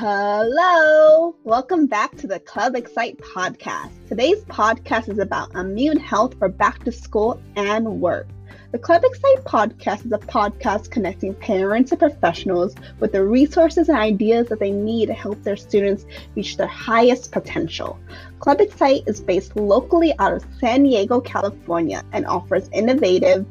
Hello, welcome back to the Club Xcite podcast. Today's podcast is about immune health for back to school and work. The Club Xcite podcast is a podcast connecting parents and professionals with the resources and ideas that they need to help their students reach their highest potential. Club Xcite is based locally out of San Diego, California, and offers innovative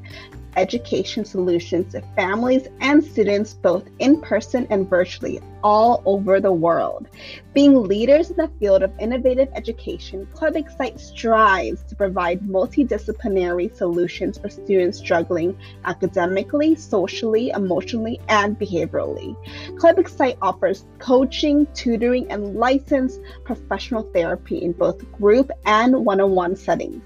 education solutions to families and students both in person and virtually all over the world. Being leaders in the field of innovative education, Club Xcite strives to provide multidisciplinary solutions for students struggling academically, socially, emotionally, and behaviorally. Club Xcite offers coaching, tutoring, and licensed professional therapy in both group and one on one settings.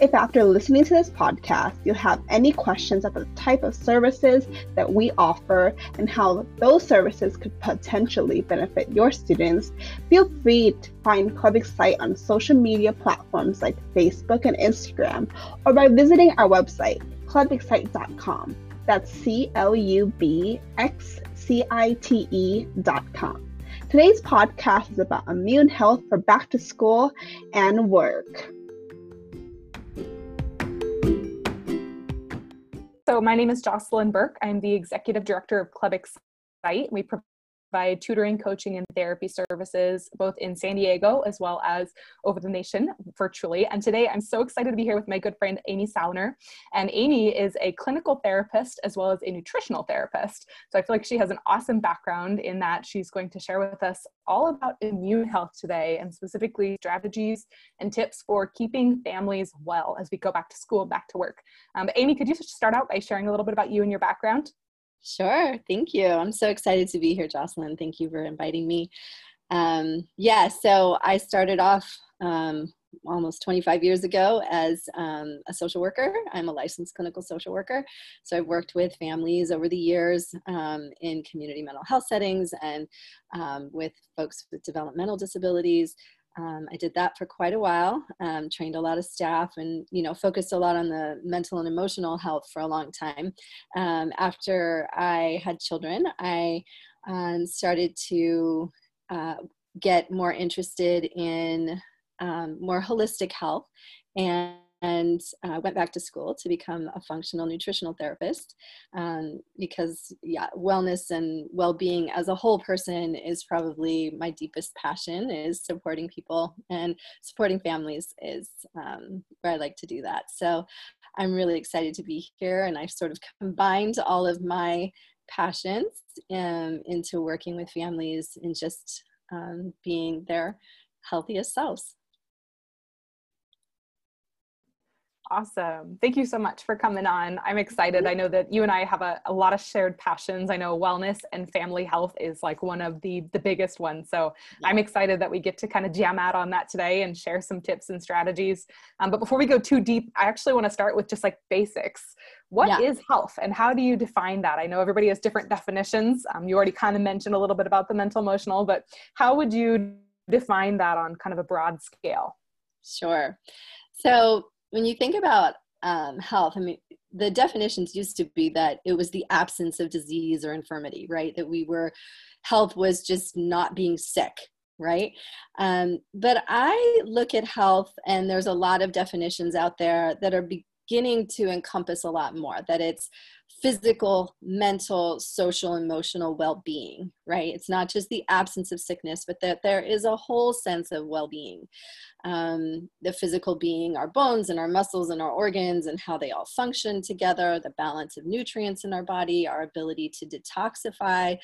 If after listening to this podcast you have any questions about the type of services that we offer and how those services could potentially benefit your students, feel free to find Club Xcite on social media platforms like Facebook and Instagram or by visiting our website, clubxcite.com. That's C L U B X C I T E.com. Today's podcast is about immune health for back to school and work. So my name is Jocelyn Burke. I'm the executive director of Club Xcite. We provide tutoring, coaching, and therapy services both in San Diego as well as over the nation virtually. And today I'm so excited to be here with my good friend Amy Saloner. And Amy is a clinical therapist as well as a nutritional therapist. So I feel like she has an awesome background in that she's going to share with us all about immune health today and specifically strategies and tips for keeping families well as we go back to school, back to work. Um, Amy, could you start out by sharing a little bit about you and your background? Sure. Thank you. I'm so excited to be here, Jocelyn. Thank you for inviting me. Um, yeah, so I started off um, almost 25 years ago as um, a social worker. I'm a licensed clinical social worker. So I've worked with families over the years um, in community mental health settings and um, with folks with developmental disabilities. Um, I did that for quite a while, um, trained a lot of staff and, you know, focused a lot on the mental and emotional health for a long time. Um, after I had children, I um, started to uh, get more interested in um, more holistic health and and uh, went back to school to become a functional nutritional therapist um, because yeah wellness and well-being as a whole person is probably my deepest passion is supporting people and supporting families is um, where i like to do that. So i'm really excited to be here and i've sort of combined all of my passions um, into working with families and just um, being their healthiest selves Awesome. Thank you so much for coming on. I'm excited. I know that you and I have a, a lot of shared passions. I know wellness and family health is like one of the, the biggest ones. So. I'm excited that we get to kind of jam out on that today and share some tips and strategies. Um, but before we go too deep, I actually want to start with just like basics. What yeah. is health and how do you define that? I know everybody has different definitions. Um, you already kind of mentioned a little bit about the mental emotional, but how would you define that on kind of a broad scale? Sure. So when you think about um, health, I mean, the definitions used to be that it was the absence of disease or infirmity, right? That we were, health was just not being sick, right? Um, but I look at health, and there's a lot of definitions out there that are beginning to encompass a lot more, that it's physical, mental, social, emotional well being, right? It's not just the absence of sickness, but that there is a whole sense of well being um, the physical being, our bones and our muscles and our organs, and how they all function together, the balance of nutrients in our body, our ability to detoxify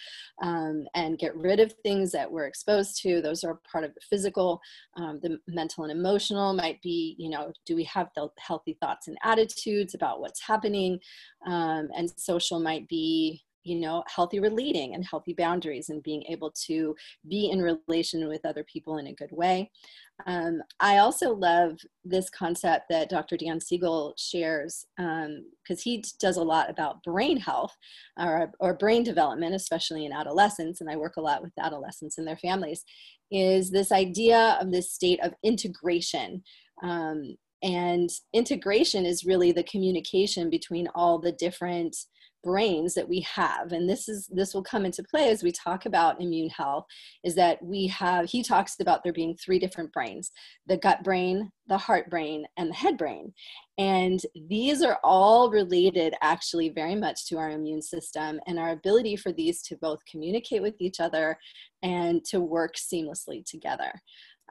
um, and get rid of things that we're exposed to. Those are part of the physical. Um, the mental and emotional might be, you know, do we have the healthy thoughts and attitudes about what's happening? Um, and social might be, you know healthy relating and healthy boundaries and being able to be in relation with other people in a good way. Um, i also love this concept that dr dan siegel shares because um, he does a lot about brain health or, or brain development especially in adolescents and i work a lot with adolescents and their families is this idea of this state of integration um, and integration is really the communication between all the different brains that we have. And this is this will come into play as we talk about immune health is that we have he talks about there being three different brains the gut brain the heart brain and the head brain. And these are all related actually very much to our immune system and our ability for these to both communicate with each other and to work seamlessly together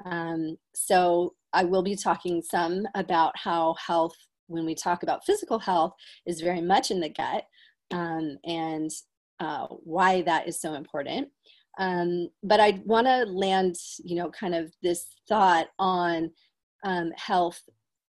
um, so i will be talking some about how health when we talk about physical health is very much in the gut um, and uh, why that is so important. Um, but I want to land, you know, kind of this thought on um, health.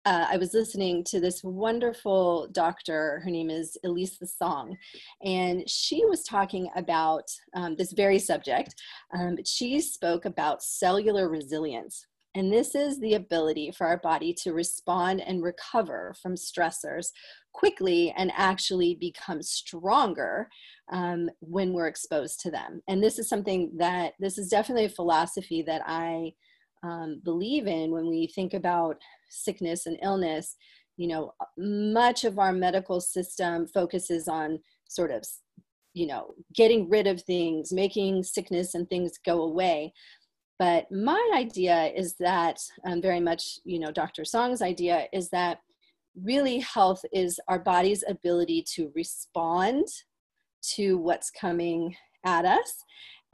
Uh, I was listening to this wonderful doctor. Her name is Elisa Song, and she was talking about um, this very subject. Um, she spoke about cellular resilience, and this is the ability for our body to respond and recover from stressors quickly and actually become stronger um, when we're exposed to them. And this is something that, this is definitely a philosophy that I um, believe in when we think about sickness and illness. You know, much of our medical system focuses on sort of, you know, getting rid of things, making sickness and things go away. But my idea is that, um, very much, you know, Dr. Song's idea is that really health is our body's ability to respond to what's coming at us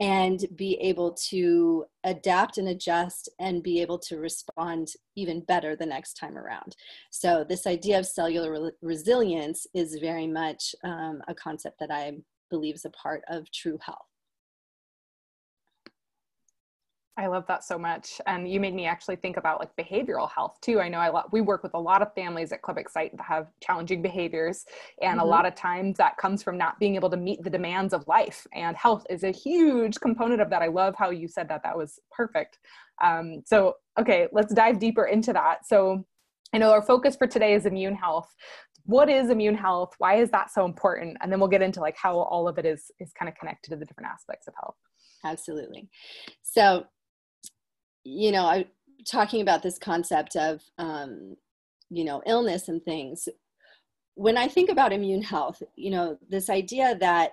and be able to adapt and adjust and be able to respond even better the next time around. So, this idea of cellular re- resilience is very much um, a concept that I believe is a part of true health. I love that so much. And you made me actually think about like behavioral health too. I know I we work with a lot of families at Club Xcite that have challenging behaviors. And mm-hmm. a lot of times that comes from not being able to meet the demands of life. And health is a huge component of that. I love how you said that. That was perfect. Um, so, okay, let's dive deeper into that. So, I know our focus for today is immune health. What is immune health? Why is that so important? And then we'll get into like how all of it is is kind of connected to the different aspects of health. Absolutely. So you know, I talking about this concept of, um, you know, illness and things. When I think about immune health, you know, this idea that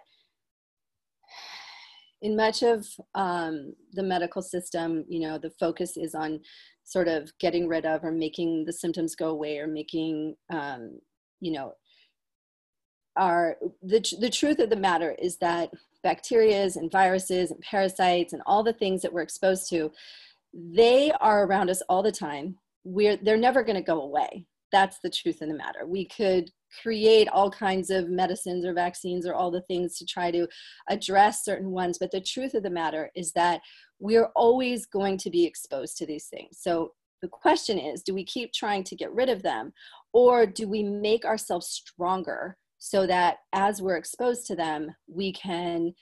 in much of um, the medical system, you know, the focus is on sort of getting rid of or making the symptoms go away or making, um, you know, our the, the truth of the matter is that bacterias and viruses and parasites and all the things that we're exposed to they are around us all the time. We're they're never going to go away. That's the truth of the matter. We could create all kinds of medicines or vaccines or all the things to try to address certain ones but the truth of the matter is that we're always going to be exposed to these things. So the question is do we keep trying to get rid of them or do we make ourselves stronger so that as we're exposed to them we can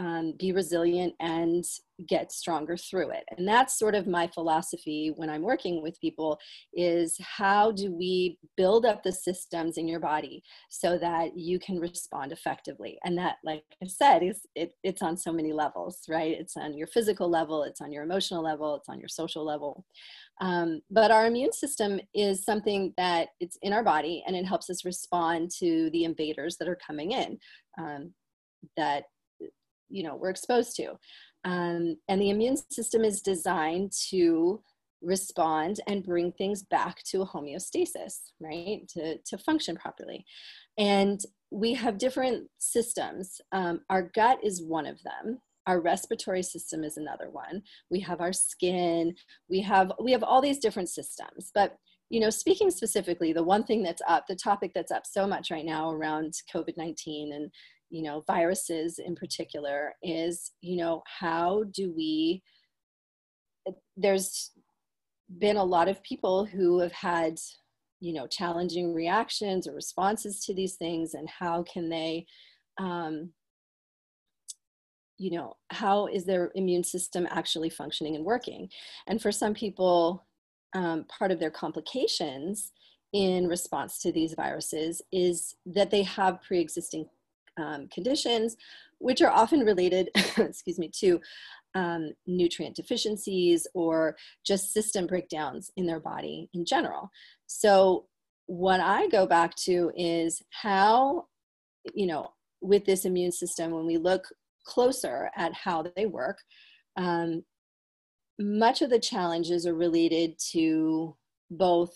um, be resilient and get stronger through it. And that's sort of my philosophy when i'm working with people is how do we build up the systems in your body so that you can respond effectively? And that like i said is it, it's on so many levels right? It's on your physical level it's on your emotional level it's on your social level. Um, but our immune system is something that it's in our body and it helps us respond to the invaders that are coming in um, that you know we're exposed to. Um, and the immune system is designed to respond and bring things back to homeostasis right? To, to function properly. And we have different systems. Um, our gut is one of them. Our respiratory system is another one. We have our skin. We have we have all these different systems. But you know speaking specifically the one thing that's up the topic that's up so much right now around covid-19 and you know viruses in particular is you know how do we there's been a lot of people who have had you know challenging reactions or responses to these things and how can they um, you know how is their immune system actually functioning and working? And for some people um, part of their complications in response to these viruses is that they have pre-existing um, conditions, which are often related, excuse me, to um, nutrient deficiencies or just system breakdowns in their body in general. So, what I go back to is how, you know, with this immune system, when we look closer at how they work, um, much of the challenges are related to both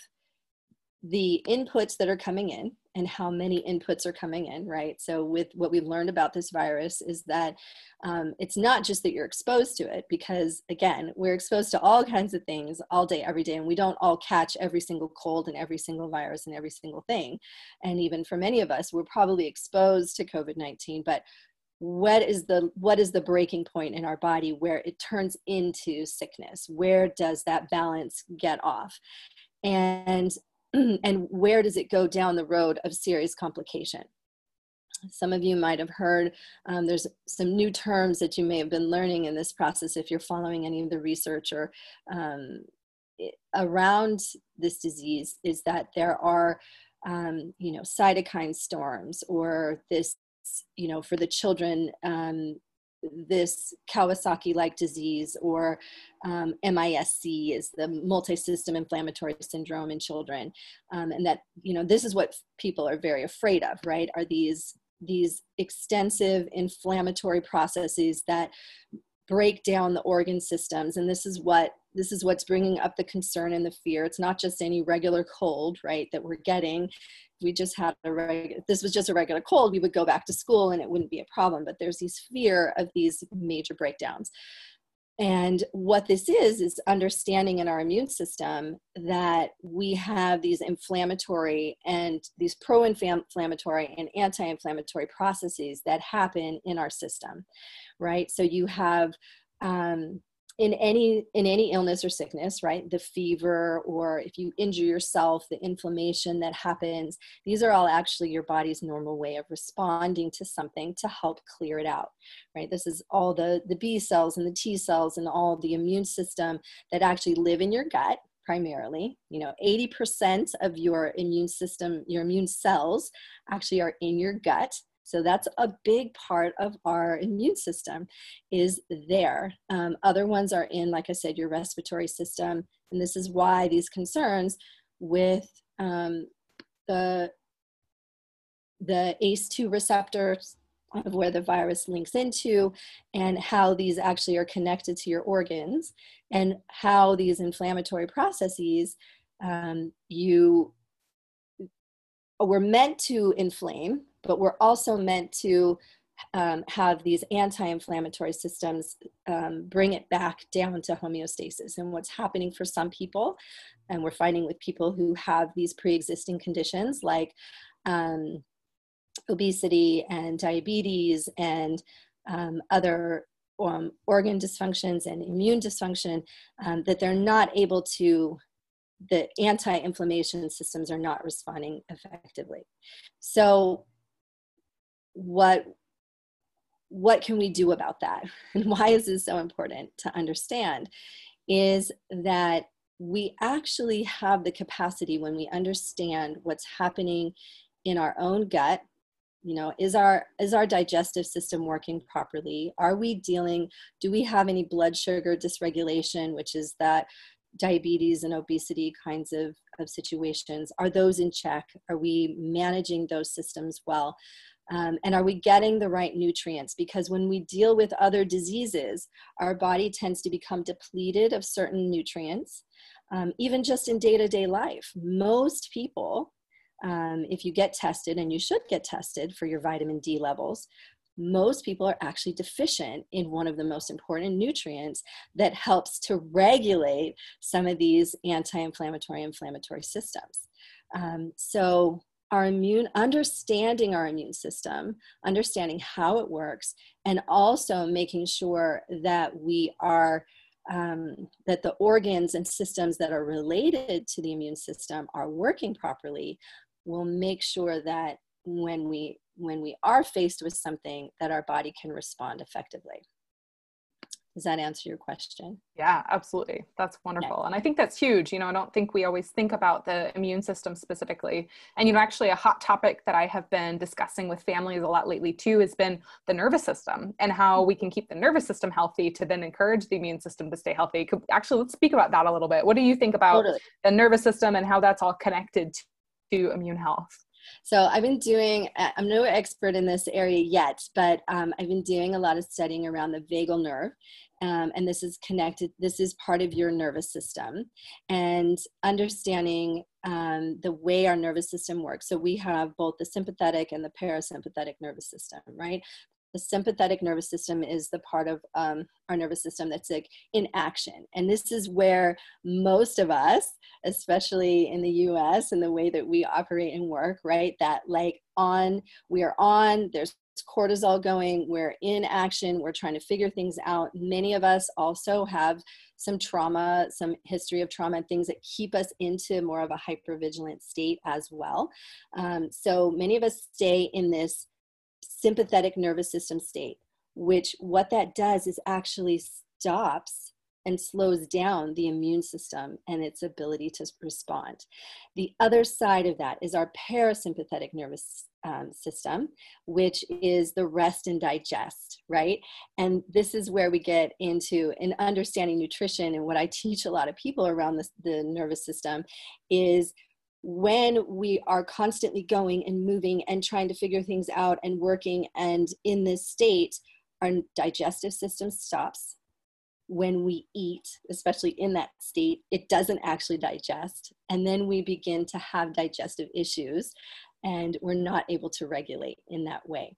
the inputs that are coming in and how many inputs are coming in, right? So, with what we've learned about this virus, is that um, it's not just that you're exposed to it, because again, we're exposed to all kinds of things all day, every day, and we don't all catch every single cold and every single virus and every single thing. And even for many of us, we're probably exposed to COVID 19, but what is the what is the breaking point in our body where it turns into sickness where does that balance get off and and where does it go down the road of serious complication? Some of you might have heard um, there's some new terms that you may have been learning in this process if you're following any of the research or um, around this disease is that there are um, you know cytokine storms or this you know for the children um, this Kawasaki like disease or um, MISC is the multi-system inflammatory syndrome in children. Um, and that, you know, this is what people are very afraid of, right? Are these, these extensive inflammatory processes that break down the organ systems. And this is what this is what's bringing up the concern and the fear. It's not just any regular cold, right, that we're getting. We just had a regular this was just a regular cold we would go back to school and it wouldn't be a problem but there's these fear of these major breakdowns. And what this is is understanding in our immune system that we have these inflammatory and these pro-inflammatory and anti-inflammatory processes that happen in our system right? So you have um, in any in any illness or sickness right? The fever or if you injure yourself the inflammation that happens these are all actually your body's normal way of responding to something to help clear it out right? This is all the the b cells and the t cells and all the immune system that actually live in your gut primarily. You know 80% of your immune system your immune cells actually are in your gut so that's a big part of our immune system is there. Um, other ones are in, like I said, your respiratory system. And this is why these concerns with um, the, the ACE2 receptors of where the virus links into and how these actually are connected to your organs and how these inflammatory processes um, you were meant to inflame but we're also meant to um, have these anti-inflammatory systems um, bring it back down to homeostasis. And what's happening for some people and we're finding with people who have these pre-existing conditions like um, obesity and diabetes and um, other um, organ dysfunctions and immune dysfunction um, that they're not able to the anti-inflammation systems are not responding effectively. So what what can we do about that? And why is this so important to understand is that we actually have the capacity when we understand what's happening in our own gut you know is our is our digestive system working properly? Are we dealing do we have any blood sugar dysregulation which is that diabetes and obesity kinds of, of situations? Are those in check? Are we managing those systems well um, and are we getting the right nutrients? Because when we deal with other diseases, our body tends to become depleted of certain nutrients, um, even just in day to day life. Most people, um, if you get tested, and you should get tested for your vitamin D levels, most people are actually deficient in one of the most important nutrients that helps to regulate some of these anti inflammatory inflammatory systems. Um, so, our immune understanding our immune system understanding how it works and also making sure that we are um, that the organs and systems that are related to the immune system are working properly will make sure that when we when we are faced with something that our body can respond effectively Does that answer your question? Yeah, absolutely. That's wonderful. Yeah. And I think that's huge. You know, I don't think we always think about the immune system specifically. And, you know, actually, a hot topic that I have been discussing with families a lot lately too has been the nervous system and how we can keep the nervous system healthy to then encourage the immune system to stay healthy. Actually, let's speak about that a little bit. What do you think about totally. the nervous system and how that's all connected to immune health? So I've been doing, I'm no expert in this area yet, but um, I've been doing a lot of studying around the vagal nerve. Um, and this is connected, this is part of your nervous system. And understanding um, the way our nervous system works. So we have both the sympathetic and the parasympathetic nervous system, right? The sympathetic nervous system is the part of um, our nervous system that's like in action. And this is where most of us especially in the us and the way that we operate and work right that like on we are on there's cortisol going we're in action we're trying to figure things out. Many of us also have some trauma some history of trauma and things that keep us into more of a hypervigilant state as well. Um, so many of us stay in this sympathetic nervous system state, which what that does is actually stops and slows down the immune system and its ability to respond. The other side of that is our parasympathetic nervous um, system, which is the rest and digest, right? And this is where we get into in understanding nutrition and what I teach a lot of people around the, the nervous system is when we are constantly going and moving and trying to figure things out and working and in this state our digestive system stops when we eat especially in that state. It doesn't actually digest and then we begin to have digestive issues and we're not able to regulate in that way.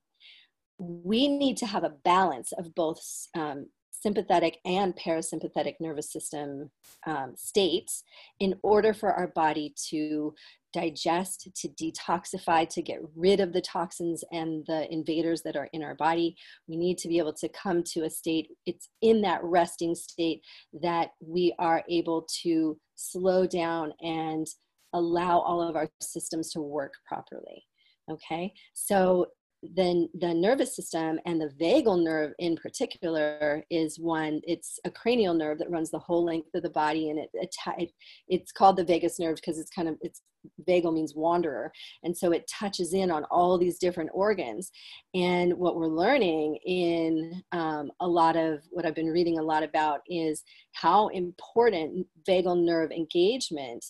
We need to have a balance of both um, sympathetic and parasympathetic nervous system um, states in order for our body to digest, to detoxify, to get rid of the toxins and the invaders that are in our body. We need to be able to come to a state, it's in that resting state that we are able to slow down and allow all of our systems to work properly. Okay, so then the nervous system and the vagal nerve in particular is one it's a cranial nerve that runs the whole length of the body and it, it it's called the vagus nerve because it's kind of it's vagal means wanderer. And so it touches in on all these different organs. And what we're learning in um, a lot of what i've been reading a lot about is how important vagal nerve engagement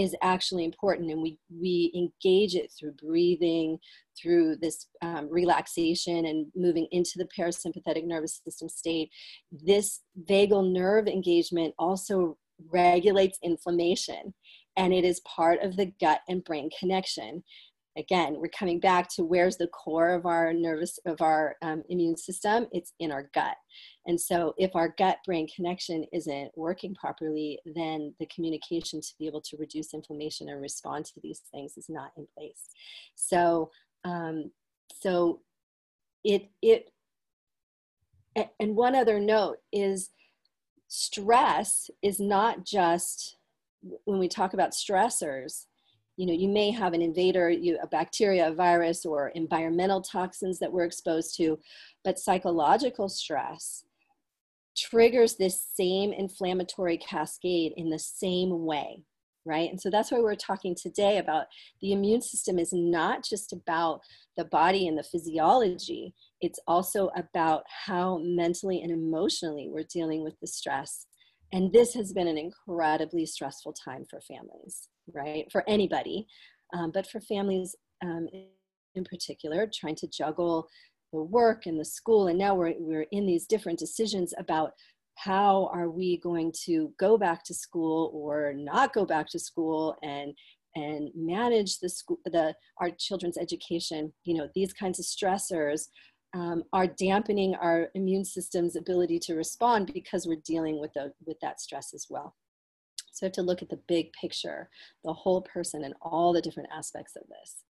is actually important and we we engage it through breathing through this um, relaxation and moving into the parasympathetic nervous system state. This vagal nerve engagement also regulates inflammation and it is part of the gut and brain connection. Again we're coming back to where's the core of our nervous of our um, immune system? It's in our gut and so if our gut brain connection isn't working properly then the communication to be able to reduce inflammation and respond to these things is not in place. So um, so it it and one other note is stress is not just when we talk about stressors you know you may have an invader you, a bacteria a virus or environmental toxins that we're exposed to but psychological stress triggers this same inflammatory cascade in the same way right? And so that's why we're talking today about the immune system is not just about the body and the physiology it's also about how mentally and emotionally we're dealing with the stress. And this has been an incredibly stressful time for families right? For anybody um, but for families um, in particular trying to juggle the work and the school and now we're, we're in these different decisions about how are we going to go back to school or not go back to school and and manage the school the our children's education you know these kinds of stressors um, are dampening our immune system's ability to respond because we're dealing with, the, with that stress as well. So we have to look at the big picture, the whole person, and all the different aspects of this.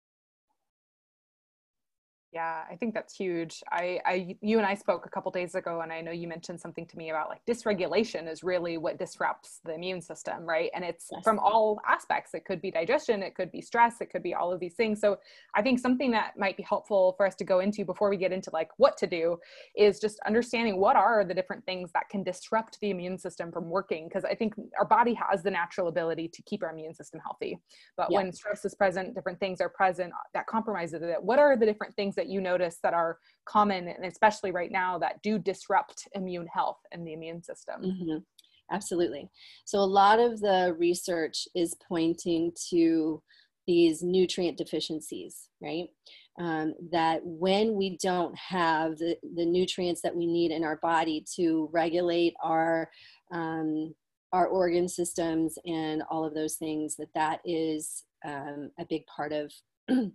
Yeah, I think that's huge. I, I, you and I spoke a couple days ago, and I know you mentioned something to me about like dysregulation is really what disrupts the immune system, right? And it's yes. from all aspects. It could be digestion, it could be stress, it could be all of these things. So I think something that might be helpful for us to go into before we get into like what to do is just understanding what are the different things that can disrupt the immune system from working. Because I think our body has the natural ability to keep our immune system healthy, but yeah. when stress is present, different things are present that compromises it. What are the different things that you notice that are common and especially right now that do disrupt immune health and the immune system. Mm-hmm. absolutely. So a lot of the research is pointing to these nutrient deficiencies right? Um, that when we don't have the, the nutrients that we need in our body to regulate our um, our organ systems and all of those things that that is um, a big part of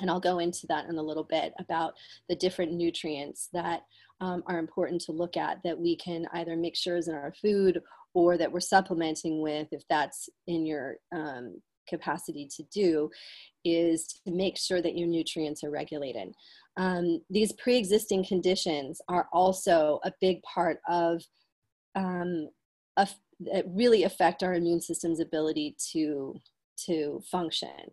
and I'll go into that in a little bit about the different nutrients that um, are important to look at that we can either make sure is in our food or that we're supplementing with if that's in your um, capacity to do is to make sure that your nutrients are regulated. Um, these pre-existing conditions are also a big part of um, a, that really affect our immune system's ability to to function.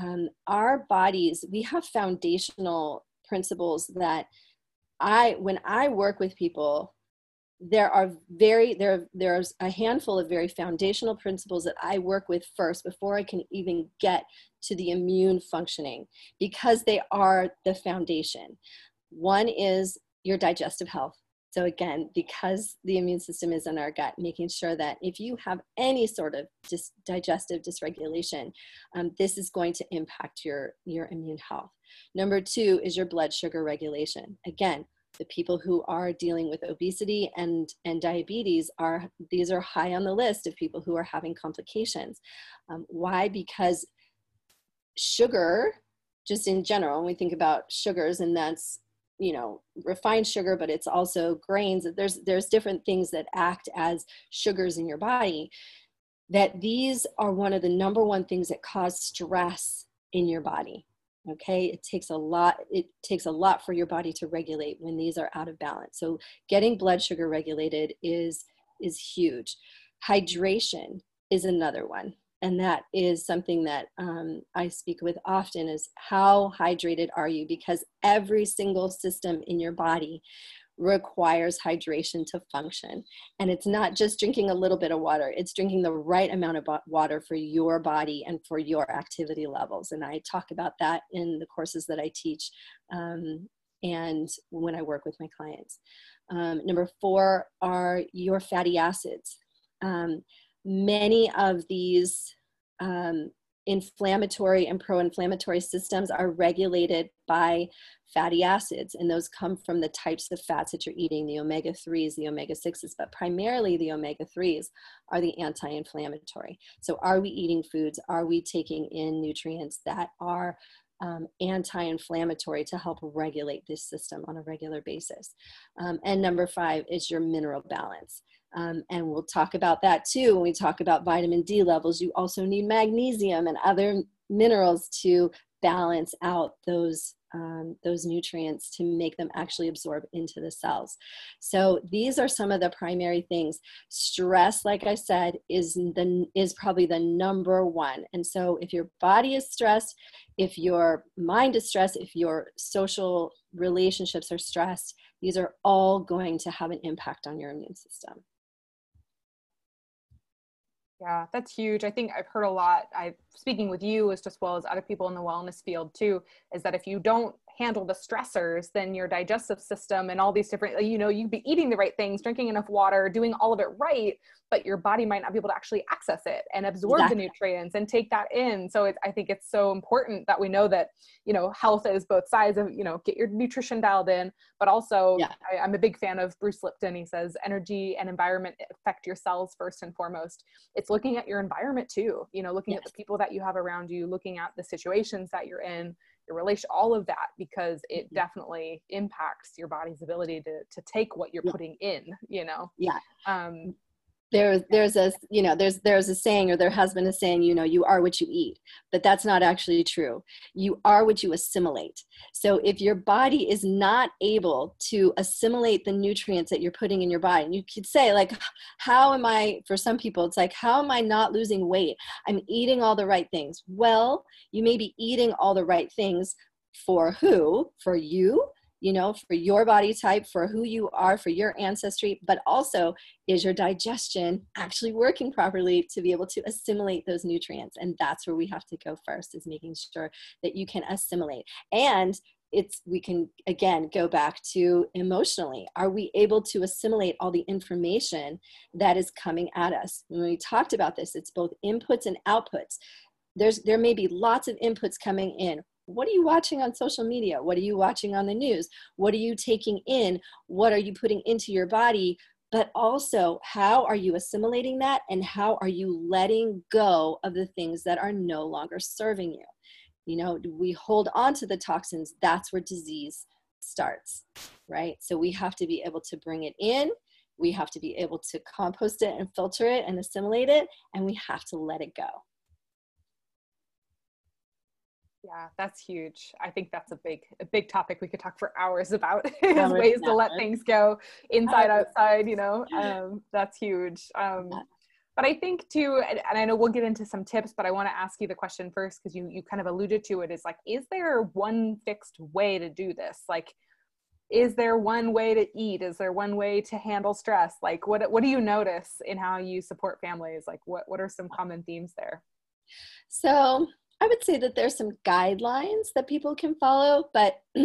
Um, our bodies, we have foundational principles that I, when I work with people, there are very there there's a handful of very foundational principles that I work with first before I can even get to the immune functioning because they are the foundation. One is your digestive health. So, again, because the immune system is in our gut, making sure that if you have any sort of dis- digestive dysregulation, um, this is going to impact your, your immune health. Number two is your blood sugar regulation. Again, the people who are dealing with obesity and, and diabetes are these are high on the list of people who are having complications. Um, why? Because sugar, just in general, when we think about sugars, and that's you know refined sugar but it's also grains. There's there's different things that act as sugars in your body that these are one of the number one things that cause stress in your body okay? It takes a lot it takes a lot for your body to regulate when these are out of balance. So getting blood sugar regulated is is huge. Hydration is another one and that is something that um, i speak with often is how hydrated are you? Because every single system in your body requires hydration to function. And it's not just drinking a little bit of water it's drinking the right amount of water for your body and for your activity levels. And i talk about that in the courses that i teach um, and when i work with my clients. Um, number four are your fatty acids. Um, many of these um, inflammatory and pro-inflammatory systems are regulated by fatty acids and those come from the types of fats that you're eating the omega-3s the omega-6s but primarily the omega-3s are the anti-inflammatory. So are we eating foods? Are we taking in nutrients that are um, anti-inflammatory to help regulate this system on a regular basis? Um, and number five is your mineral balance um, and we'll talk about that too when we talk about vitamin D levels. You also need magnesium and other minerals to balance out those um, those nutrients to make them actually absorb into the cells. So these are some of the primary things. Stress, like I said, is the is probably the number one. And so if your body is stressed, if your mind is stressed, if your social relationships are stressed, these are all going to have an impact on your immune system. Yeah, that's huge. I think I've heard a lot. I speaking with you as just well as other people in the wellness field too, is that if you don't handle the stressors, then your digestive system and all these different, you know, you'd be eating the right things, drinking enough water, doing all of it right, but your body might not be able to actually access it and absorb exactly. the nutrients and take that in. So I think it's so important that we know that, you know, health is both sides of, you know, get your nutrition dialed in, but also yeah. I, I'm a big fan of Bruce Lipton. He says energy and environment affect your cells first and foremost. It's looking at your environment too, you know, looking yes. at the people that you have around you, looking at the situations that you're in, your relation all of that because it mm-hmm. definitely impacts your body's ability to to take what you're yeah. putting in you know yeah um there there's a you know there's there's a saying or there has been a saying you know you are what you eat. But that's not actually true. You are what you assimilate. So if your body is not able to assimilate the nutrients that you're putting in your body and you could say like how am i for some people it's like how am i not losing weight? I'm eating all the right things. Well you may be eating all the right things for who? For you you know, for your body type, for who you are, for your ancestry, but also is your digestion actually working properly to be able to assimilate those nutrients? And that's where we have to go first is making sure that you can assimilate. And it's we can again go back to emotionally are we able to assimilate all the information that is coming at us when we talked about this it's both inputs and outputs there's there may be lots of inputs coming in what are you watching on social media? What are you watching on the news? What are you taking in? What are you putting into your body? But also, how are you assimilating that? And how are you letting go of the things that are no longer serving you? You know, we hold on to the toxins, that's where disease starts, right? So we have to be able to bring it in. We have to be able to compost it and filter it and assimilate it, and we have to let it go. Yeah, that's huge. I think that's a big, a big topic we could talk for hours about is ways to let things go inside, outside, you know, um, that's huge. Um, but I think too, and, and I know we'll get into some tips, but I want to ask you the question first, because you, you kind of alluded to it is like, is there one fixed way to do this? Like, is there one way to eat? Is there one way to handle stress? Like, what, what do you notice in how you support families? Like, what, what are some common themes there? So I would say that there's some guidelines that people can follow, but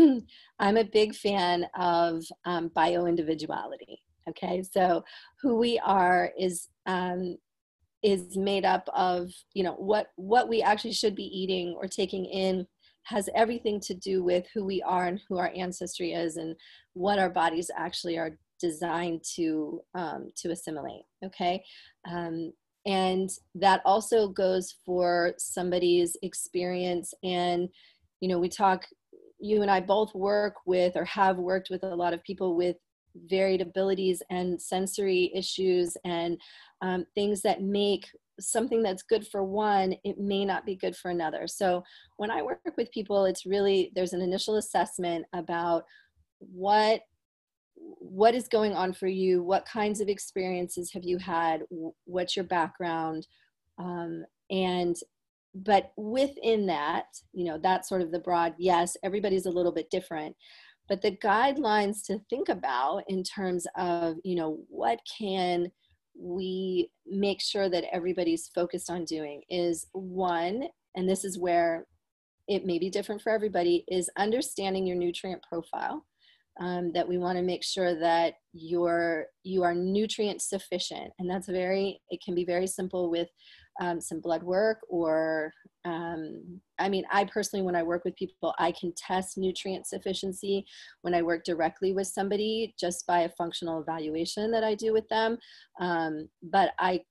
I'm a big fan of um, bio individuality. Okay, so who we are is um, is made up of you know what what we actually should be eating or taking in has everything to do with who we are and who our ancestry is and what our bodies actually are designed to um, to assimilate. Okay, um, and that also goes for somebody's experience. And you know we talk you and i both work with or have worked with a lot of people with varied abilities and sensory issues and um, things that make something that's good for one it may not be good for another. So when i work with people it's really there's an initial assessment about what what is going on for you? What kinds of experiences have you had? What's your background? Um, and but within that you know that's sort of the broad yes everybody's a little bit different but the guidelines to think about in terms of you know what can we make sure that everybody's focused on doing is one and this is where it may be different for everybody is understanding your nutrient profile um, that we want to make sure that you're you are nutrient sufficient. And that's very it can be very simple with um, some blood work or um, i mean i personally when i work with people i can test nutrient sufficiency when i work directly with somebody just by a functional evaluation that i do with them. Um, but i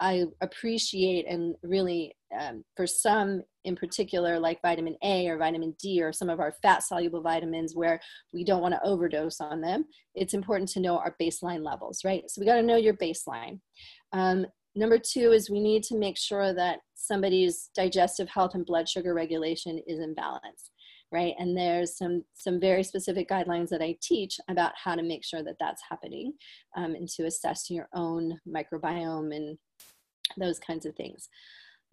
I appreciate and really, um, for some in particular, like vitamin A or vitamin D or some of our fat soluble vitamins, where we don't want to overdose on them, it's important to know our baseline levels, right? So we got to know your baseline. Um, number two is we need to make sure that somebody's digestive health and blood sugar regulation is in balance right? And there's some some very specific guidelines that i teach about how to make sure that that's happening um, and to assess your own microbiome and those kinds of things.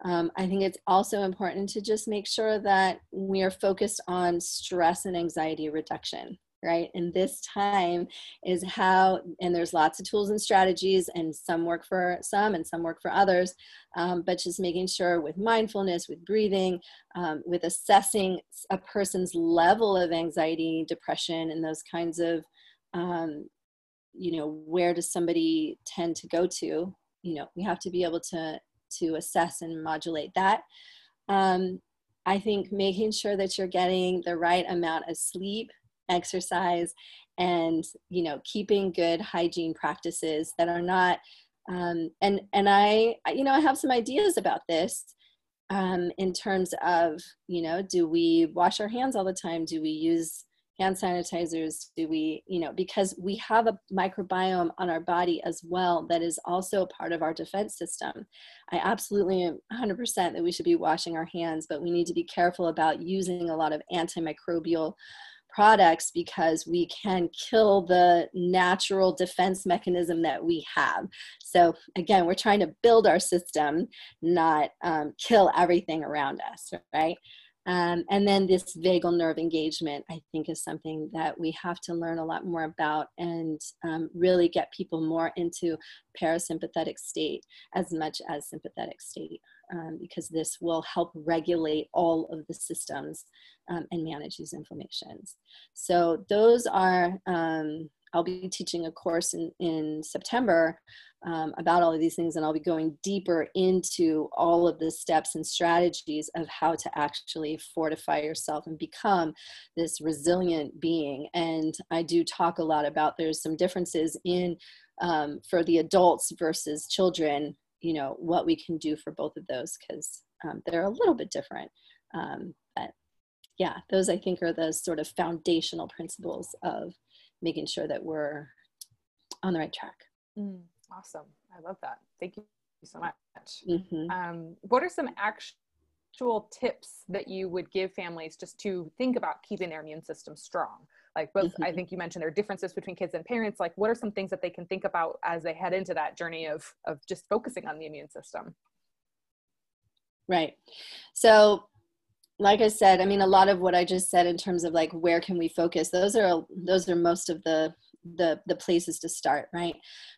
Um, i think it's also important to just make sure that we are focused on stress and anxiety reduction right? And this time is how and there's lots of tools and strategies and some work for some and some work for others um, but just making sure with mindfulness with breathing um, with assessing a person's level of anxiety depression and those kinds of um, you know where does somebody tend to go to? You know we have to be able to to assess and modulate that. Um, i think making sure that you're getting the right amount of sleep exercise and you know keeping good hygiene practices that are not um, and and i you know i have some ideas about this um, in terms of you know do we wash our hands all the time? Do we use hand sanitizers? Do we you know because we have a microbiome on our body as well that is also part of our defense system. I absolutely am 100% that we should be washing our hands but we need to be careful about using a lot of antimicrobial products because we can kill the natural defense mechanism that we have. So, again, we're trying to build our system, not um, kill everything around us, right? Um, and then this vagal nerve engagement, I think, is something that we have to learn a lot more about and um, really get people more into parasympathetic state as much as sympathetic state, um, because this will help regulate all of the systems um, and manage these inflammations. So those are, um, I'll be teaching a course in, in September um, about all of these things, and I'll be going deeper into all of the steps and strategies of how to actually fortify yourself and become this resilient being. And I do talk a lot about there's some differences in um, for the adults versus children, you know, what we can do for both of those because um, they're a little bit different. Um, but yeah, those I think are the sort of foundational principles of making sure that we're on the right track. Mm. Awesome. I love that. Thank you so much. Mm-hmm. Um, what are some actual tips that you would give families just to think about keeping their immune system strong? Like both, mm-hmm. I think you mentioned there are differences between kids and parents. Like, what are some things that they can think about as they head into that journey of of just focusing on the immune system? Right. So like I said, I mean, a lot of what I just said in terms of like where can we focus, those are those are most of the the the places to start right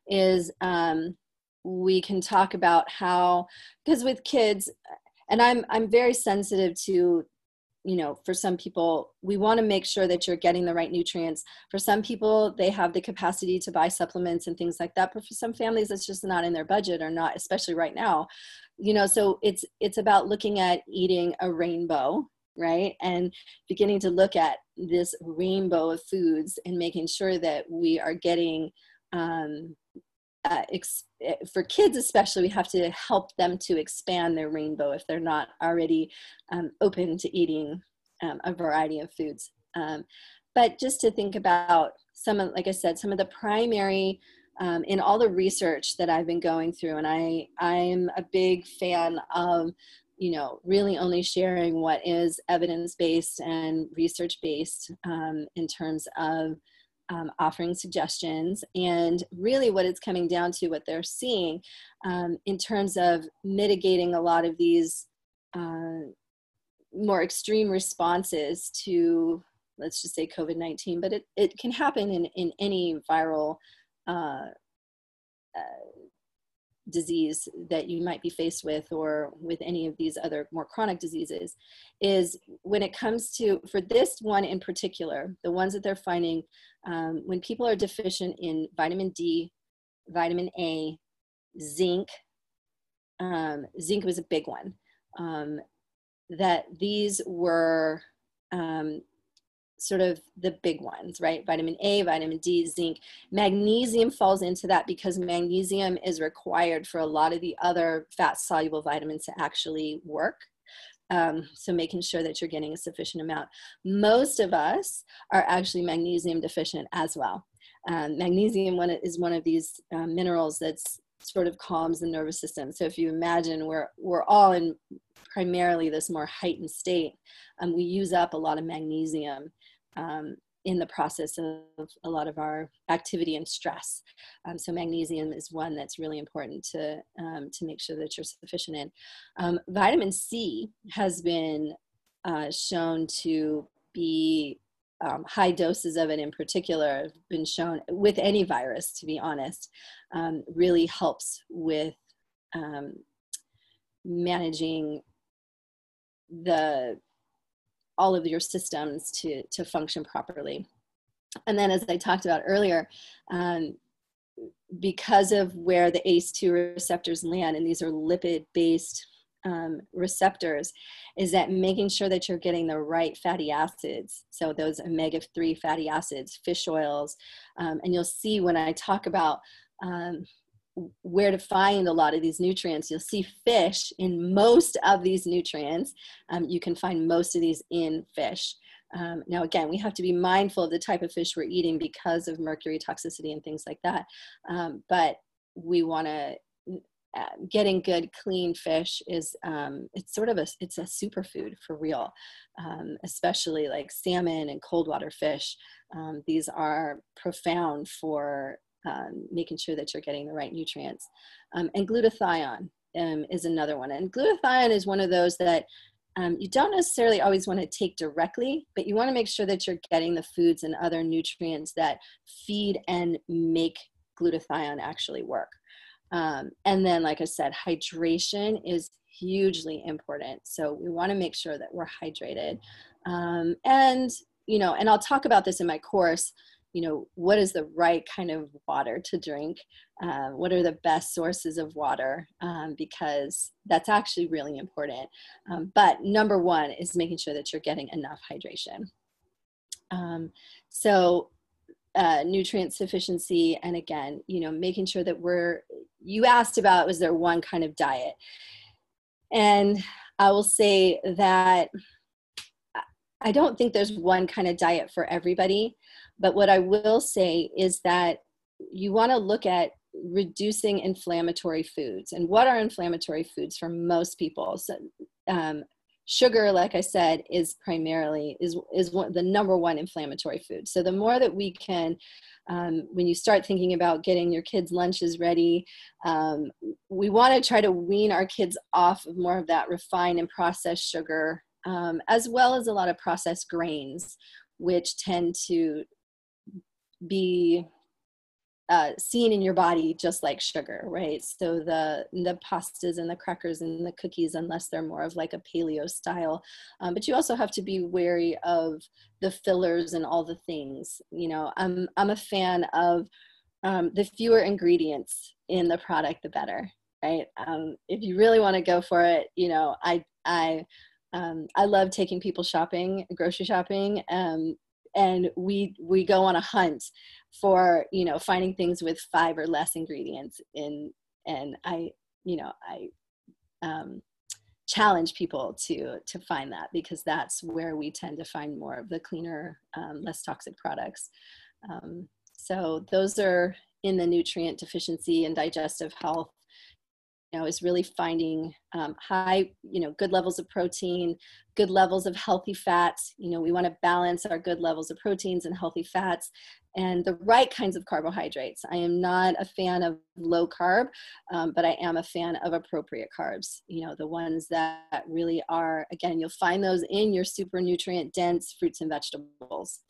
is um, we can talk about how because with kids and i'm i'm very sensitive to you know for some people we want to make sure that you're getting the right nutrients for some people they have the capacity to buy supplements and things like that but for some families it's just not in their budget or not especially right now you know so it's it's about looking at eating a rainbow right? And beginning to look at this rainbow of foods and making sure that we are getting, um, uh, ex- eh, for kids especially, we have to help them to expand their rainbow if they're not already um, open to eating um, a variety of foods. Um, but just to think about some of, like I said, some of the primary um, in all the research that I've been going through, and I I'm a big fan of you know, really only sharing what is evidence based and research based um, in terms of um, offering suggestions. And really, what it's coming down to, what they're seeing um, in terms of mitigating a lot of these uh, more extreme responses to, let's just say, COVID 19, but it, it can happen in, in any viral. Uh, uh, disease that you might be faced with or with any of these other more chronic diseases is when it comes to for this one in particular the ones that they're finding um, when people are deficient in vitamin d vitamin a zinc um, zinc was a big one um, that these were um, sort of the big ones, right? Vitamin A, vitamin D, zinc. Magnesium falls into that because magnesium is required for a lot of the other fat soluble vitamins to actually work. Um, so making sure that you're getting a sufficient amount. Most of us are actually magnesium deficient as well. Um, magnesium one, is one of these um, minerals that's sort of calms the nervous system. So if you imagine we're, we're all in primarily this more heightened state, um, we use up a lot of magnesium um, in the process of a lot of our activity and stress. Um, so magnesium is one that's really important to um, to make sure that you're sufficient in. Um, vitamin C has been uh, shown to be um, high doses of it in particular have been shown with any virus to be honest um, really helps with um, managing the all of your systems to, to function properly. And then, as I talked about earlier, um, because of where the ACE2 receptors land, and these are lipid based um, receptors, is that making sure that you're getting the right fatty acids. So, those omega 3 fatty acids, fish oils. Um, and you'll see when I talk about um, where to find a lot of these nutrients. You'll see fish in most of these nutrients. Um, you can find most of these in fish. Um, now, again, we have to be mindful of the type of fish we're eating because of mercury toxicity and things like that. Um, but we want to uh, getting good clean fish is um, it's sort of a it's a superfood for real um, especially like salmon and cold water fish um, these are profound for um, making sure that you're getting the right nutrients um, and glutathione um, is another one and glutathione is one of those that you don't necessarily always want to take directly but you want to make sure that you're getting the foods and other nutrients that feed and make glutathione actually work um, and then, like I said, hydration is hugely important. So we want to make sure that we're hydrated. Um, and, you know, and I'll talk about this in my course. You know, what is the right kind of water to drink? Uh, what are the best sources of water? Um, because that's actually really important. Um, but number one is making sure that you're getting enough hydration. Um, so uh, nutrient sufficiency and again you know making sure that we're you asked about was there one kind of diet and i will say that i don't think there's one kind of diet for everybody but what i will say is that you want to look at reducing inflammatory foods and what are inflammatory foods for most people? So um, sugar like i said is primarily is is one, the number one inflammatory food. So the more that we can um, when you start thinking about getting your kids lunches ready um, we want to try to wean our kids off of more of that refined and processed sugar um, as well as a lot of processed grains which tend to be uh, seen in your body just like sugar, right? So the the pastas and the crackers and the cookies, unless they're more of like a paleo style, um, but you also have to be wary of the fillers and all the things. You know, I'm I'm a fan of um, the fewer ingredients in the product, the better, right? Um, if you really want to go for it, you know, I I um, I love taking people shopping, grocery shopping, um, and we we go on a hunt for you know finding things with five or less ingredients in and i you know i um, challenge people to to find that because that's where we tend to find more of the cleaner um, less toxic products. Um, so those are in the nutrient deficiency and digestive health know is really finding um, high you know good levels of protein good levels of healthy fats. You know we want to balance our good levels of proteins and healthy fats and the right kinds of carbohydrates. I am not a fan of low carb um, but i am a fan of appropriate carbs you know the ones that really are again you'll find those in your super nutrient dense fruits and vegetables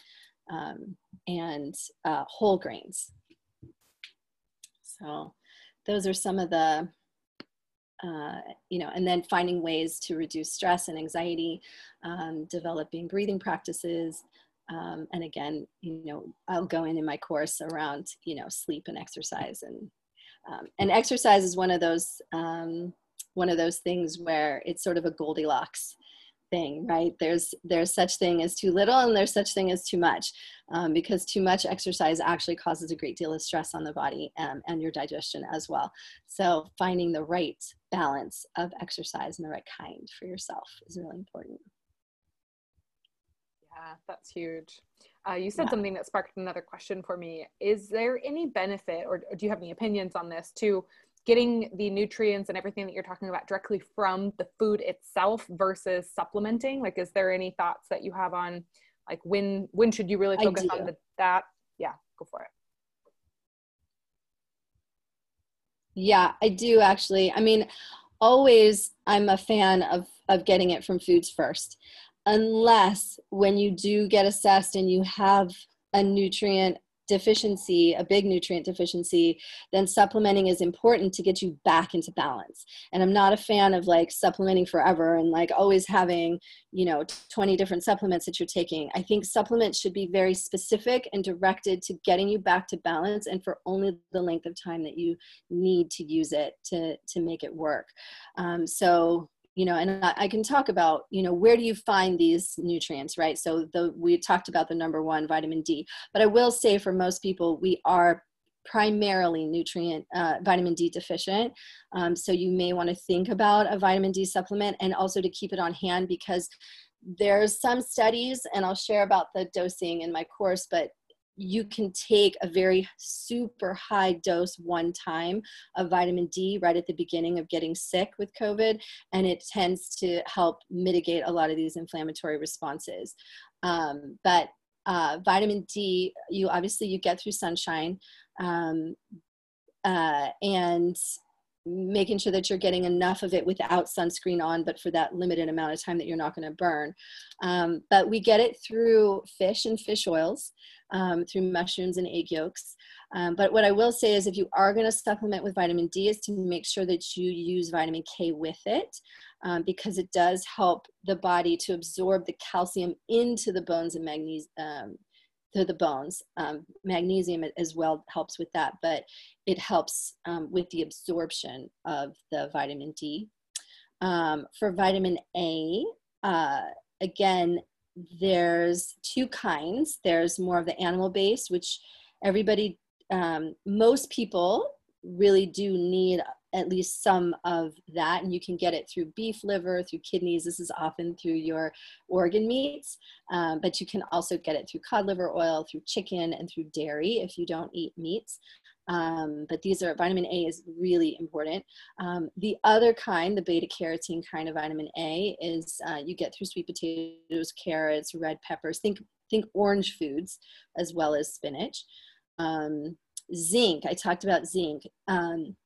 um, and uh, whole grains. So those are some of the uh, you know, and then finding ways to reduce stress and anxiety, um, developing breathing practices. Um, and again, you know, I'll go in in my course around, you know, sleep and exercise and, um, and exercise is one of those, um, one of those things where it's sort of a Goldilocks thing right? There's there's such thing as too little and there's such thing as too much um, because too much exercise actually causes a great deal of stress on the body um, and your digestion as well. So finding the right balance of exercise and the right kind for yourself is really important. Yeah that's huge. Uh, you said yeah. something that sparked another question for me. Is there any benefit or do you have any opinions on this to getting the nutrients and everything that you're talking about directly from the food itself versus supplementing? Like is there any thoughts that you have on like when when should you really focus on the, that? Yeah go for it. Yeah i do actually. I mean always i'm a fan of of getting it from foods first. Unless when you do get assessed and you have a nutrient deficiency, a big nutrient deficiency, then supplementing is important to get you back into balance. And I'm not a fan of like supplementing forever and like always having, you know, 20 different supplements that you're taking. I think supplements should be very specific and directed to getting you back to balance and for only the length of time that you need to use it to, to make it work. Um, so you know and I, can talk about you know where do you find these nutrients right? So the we talked about the number one vitamin d but i will say for most people we are primarily nutrient uh, vitamin d deficient. Um, so you may want to think about a vitamin d supplement and also to keep it on hand because there's some studies, and I'll share about the dosing in my course, but you can take a very super high dose one time of vitamin D right at the beginning of getting sick with COVID, and it tends to help mitigate a lot of these inflammatory responses. Um, but uh, vitamin D, you obviously you get through sunshine, um, uh, and making sure that you're getting enough of it without sunscreen on, but for that limited amount of time that you're not going to burn. Um, but we get it through fish and fish oils, um, through mushrooms and egg yolks. Um, but what I will say is if you are going to supplement with vitamin D is to make sure that you use vitamin K with it um, because it does help the body to absorb the calcium into the bones and magnesium um, to the bones. Um, magnesium as well helps with that, but it helps um, with the absorption of the vitamin D. Um, for vitamin A, uh, again, there's two kinds. There's more of the animal based, which everybody, um, most people really do need at least some of that and you can get it through beef liver through kidneys. This is often through your organ meats um, but you can also get it through cod liver oil through chicken and through dairy if you don't eat meats. Um, but these are vitamin a is really important. Um, the other kind the beta carotene kind of vitamin a is uh, you get through sweet potatoes carrots red peppers think think orange foods as well as spinach. Um, zinc i talked about zinc. Um,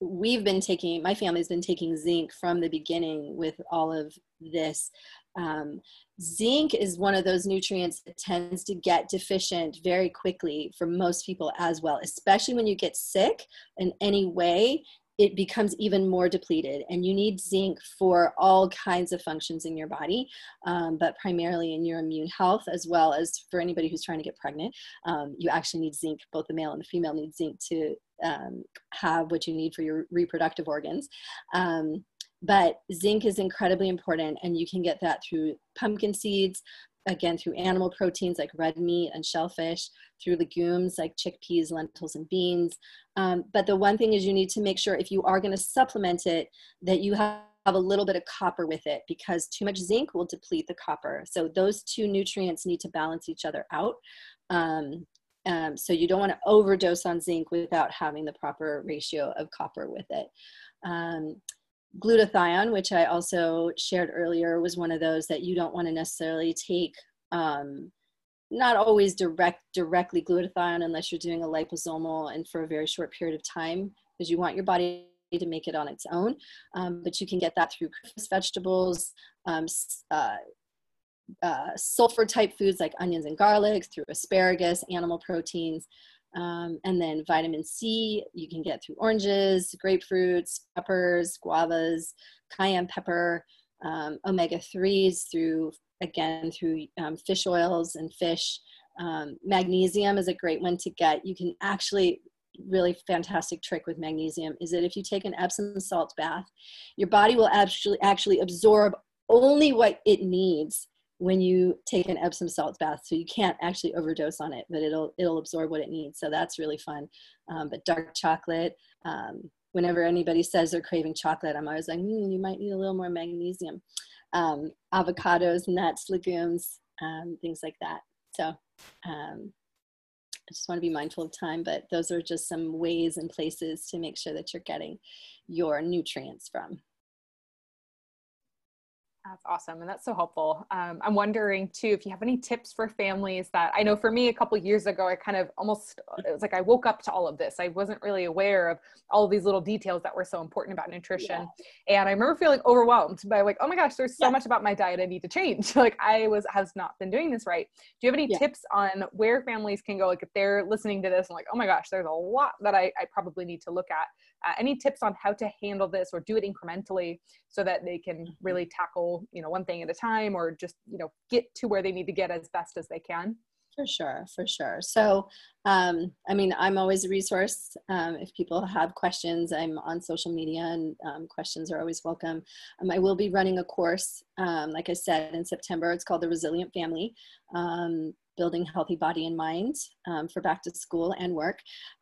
we've been taking my family's been taking zinc from the beginning with all of this. Um, zinc is one of those nutrients that tends to get deficient very quickly for most people as well especially when you get sick in any way it becomes even more depleted and you need zinc for all kinds of functions in your body um, but primarily in your immune health as well as for anybody who's trying to get pregnant um, you actually need zinc both the male and the female need zinc to um, have what you need for your reproductive organs. Um, but zinc is incredibly important and you can get that through pumpkin seeds again through animal proteins like red meat and shellfish through legumes like chickpeas lentils and beans. Um, but the one thing is you need to make sure if you are going to supplement it that you have a little bit of copper with it because too much zinc will deplete the copper. So those two nutrients need to balance each other out. Um, um, so you don't want to overdose on zinc without having the proper ratio of copper with it. Um, glutathione, which I also shared earlier, was one of those that you don't want to necessarily take. Um, not always direct directly glutathione unless you're doing a liposomal and for a very short period of time because you want your body to make it on its own. Um, but you can get that through vegetables, um, uh, uh, sulfur type foods like onions and garlic, through asparagus, animal proteins. Um, and then vitamin C you can get through oranges, grapefruits, peppers, guavas, cayenne pepper, um, omega 3s through, again, through um, fish oils and fish. Um, magnesium is a great one to get. You can actually, really fantastic trick with magnesium is that if you take an Epsom salt bath, your body will actually actually absorb only what it needs when you take an Epsom salt bath. So you can't actually overdose on it, but it'll it'll absorb what it needs. So that's really fun. Um, but dark chocolate. Um, whenever anybody says they're craving chocolate, I'm always like, mm, you might need a little more magnesium. Um, avocados, nuts, legumes, um, things like that. So um, I just want to be mindful of time, but those are just some ways and places to make sure that you're getting your nutrients from. That's awesome. And that's so helpful. Um, I'm wondering too, if you have any tips for families that I know for me a couple years ago, I kind of almost, it was like I woke up to all of this. I wasn't really aware of all of these little details that were so important about nutrition. Yeah. And I remember feeling overwhelmed by like, oh my gosh, there's so yeah. much about my diet I need to change. like I was, has not been doing this right. Do you have any yeah. tips on where families can go? Like if they're listening to this and like, oh my gosh, there's a lot that I, I probably need to look at. Uh, any tips on how to handle this or do it incrementally so that they can mm-hmm. really tackle you know one thing at a time or just you know get to where they need to get as best as they can? For sure for sure. So um, i mean i'm always a resource. Um, if people have questions i'm on social media and um, questions are always welcome. Um, i will be running a course um, like i said in september. It's called the resilient family. Um, building healthy body and mind um, for back to school and work.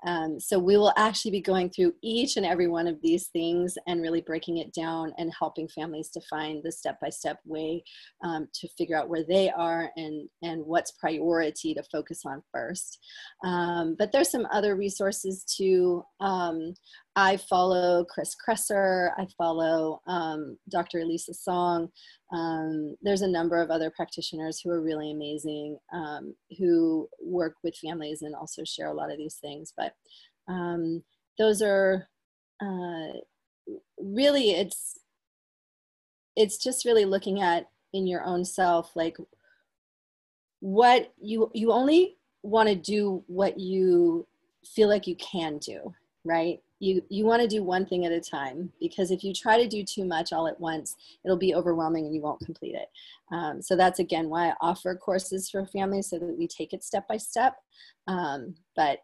Um, so we will actually be going through each and every one of these things and really breaking it down and helping families to find the step-by-step way um, to figure out where they are and, and what's priority to focus on first. Um, but there's some other resources too. I follow Chris Kresser. I follow um, Dr. Elisa Song. Um, there's a number of other practitioners who are really amazing, um, who work with families and also share a lot of these things. But um, those are uh, really it's it's just really looking at in your own self like what you you only want to do what you feel like you can do right you you want to do one thing at a time because if you try to do too much all at once it'll be overwhelming and you won't complete it. Um, so that's again why i offer courses for families so that we take it step by step. Um, but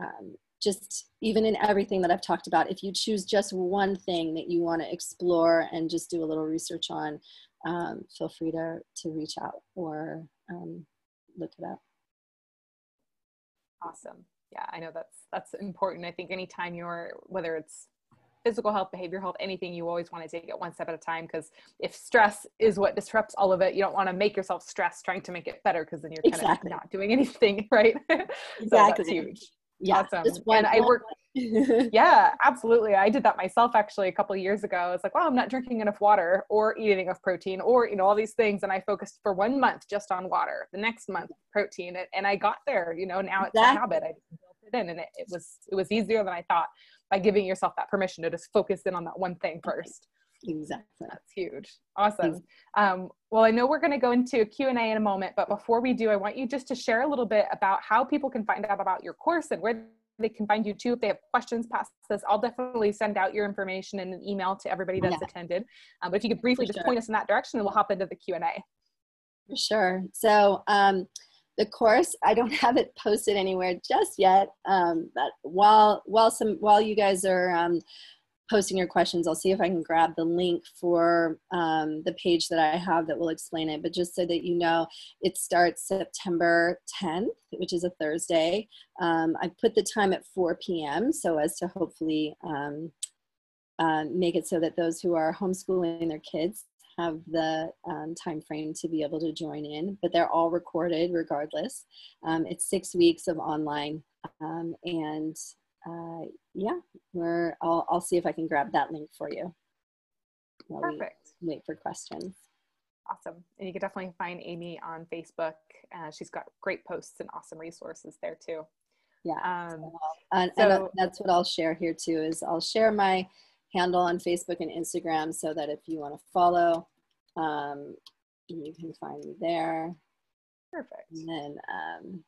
um, just even in everything that i've talked about if you choose just one thing that you want to explore and just do a little research on um, feel free to to reach out or um, look it up. Awesome yeah i know that's that's important i think anytime you're whether it's physical health behavior health anything you always want to take it one step at a time because if stress is what disrupts all of it you don't want to make yourself stress trying to make it better because then you're kind exactly. of not doing anything right exactly. so that's huge yeah awesome and i work yeah absolutely. I did that myself actually a couple years ago. I was like well i'm not drinking enough water or eating enough protein or you know all these things and i focused for one month just on water. The next month protein and i got there you know now it's exactly. a habit. I built it in and it, it was it was easier than i thought by giving yourself that permission to just focus in on that one thing first. Exactly. That's huge. Awesome. Um, well i know we're going to go into a q&a in a moment but before we do i want you just to share a little bit about how people can find out about your course and where they can find you too. If they have questions past this i'll definitely send out your information in an email to everybody that's yeah. attended. Um, but if you could briefly For just sure. point us in that direction and we'll hop into the q&a For sure. So um, the course i don't have it posted anywhere just yet. Um, but while while some while you guys are um, posting your questions. I'll see if I can grab the link for um, the page that I have that will explain it. But just so that you know, it starts September 10th, which is a Thursday. Um, I put the time at 4 p.m. so as to hopefully um, uh, make it so that those who are homeschooling their kids have the um, time frame to be able to join in, but they're all recorded regardless. Um, it's six weeks of online um, and uh, yeah, we're, I'll, I'll see if I can grab that link for you. Perfect. wait for questions. Awesome. And you can definitely find Amy on Facebook. Uh, she's got great posts and awesome resources there too. Yeah. Um, and, so, and that's what I'll share here too is I'll share my handle on Facebook and Instagram so that if you want to follow, um, you can find me there. Perfect. And then um,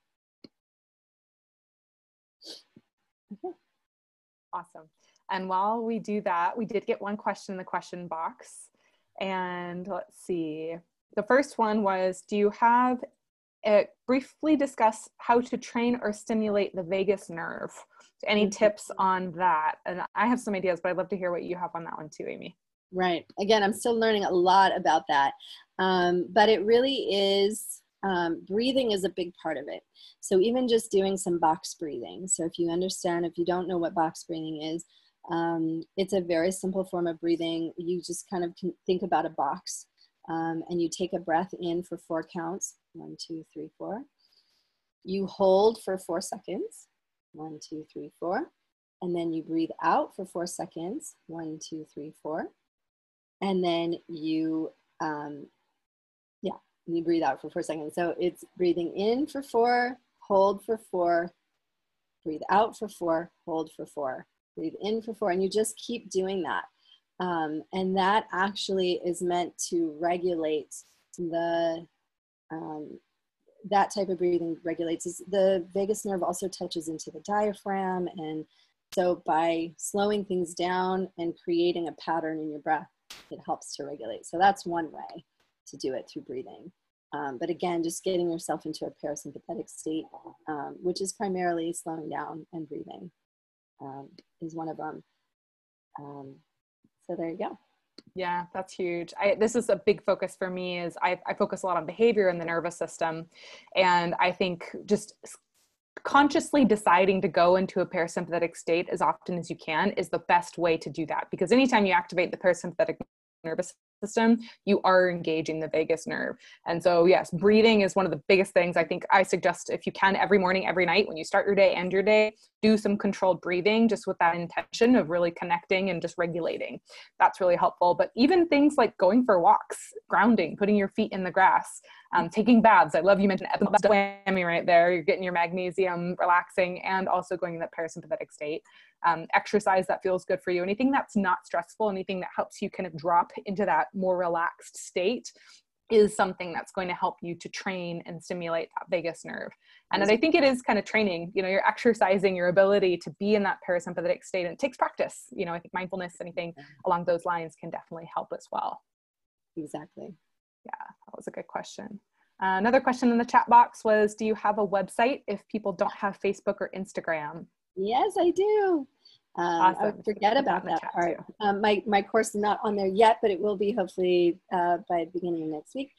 Okay. Awesome. And while we do that, we did get one question in the question box. And let's see. The first one was Do you have it uh, briefly discuss how to train or stimulate the vagus nerve? Any mm-hmm. tips on that? And I have some ideas, but I'd love to hear what you have on that one too, Amy. Right. Again, I'm still learning a lot about that. Um, but it really is um, breathing is a big part of it. So even just doing some box breathing. So if you understand, if you don't know what box breathing is, um, it's a very simple form of breathing. You just kind of think about a box um, and you take a breath in for four counts. One, two, three, four. You hold for four seconds. One, two, three, four. And then you breathe out for four seconds. One, two, three, four. And then you um, and you breathe out for four seconds. So it's breathing in for four, hold for four, breathe out for four, hold for four, breathe in for four, and you just keep doing that. Um, and that actually is meant to regulate the um, that type of breathing regulates the vagus nerve also touches into the diaphragm and so by slowing things down and creating a pattern in your breath it helps to regulate so that's one way to do it through breathing. Um, but again, just getting yourself into a parasympathetic state, um, which is primarily slowing down and breathing, um, is one of them. Um, so there you go. Yeah, that's huge. I, this is a big focus for me. Is I, I focus a lot on behavior in the nervous system, and I think just consciously deciding to go into a parasympathetic state as often as you can is the best way to do that because anytime you activate the parasympathetic nervous system, you are engaging the vagus nerve. And so, yes, breathing is one of the biggest things. I think I suggest if you can every morning, every night, when you start your day and your day, do some controlled breathing just with that intention of really connecting and just regulating. That's really helpful. But even things like going for walks, grounding, putting your feet in the grass, um, taking baths. I love you mentioned whammy right there. You're getting your magnesium, relaxing, and also going in that parasympathetic state. Um, exercise that feels good for you. Anything that's not stressful, anything that helps you kind of drop into that more relaxed state is something that's going to help you to train and stimulate that vagus nerve. And I think it is kind of training, you know, you're exercising your ability to be in that parasympathetic state and it takes practice. You know, I think mindfulness, anything along those lines can definitely help as well. Exactly. Yeah, that was a good question. Uh, another question in the chat box was Do you have a website if people don't have Facebook or Instagram? Yes, I do. Um, awesome. I forget about that part. Um, my, my course is not on there yet, but it will be hopefully uh, by the beginning of next week.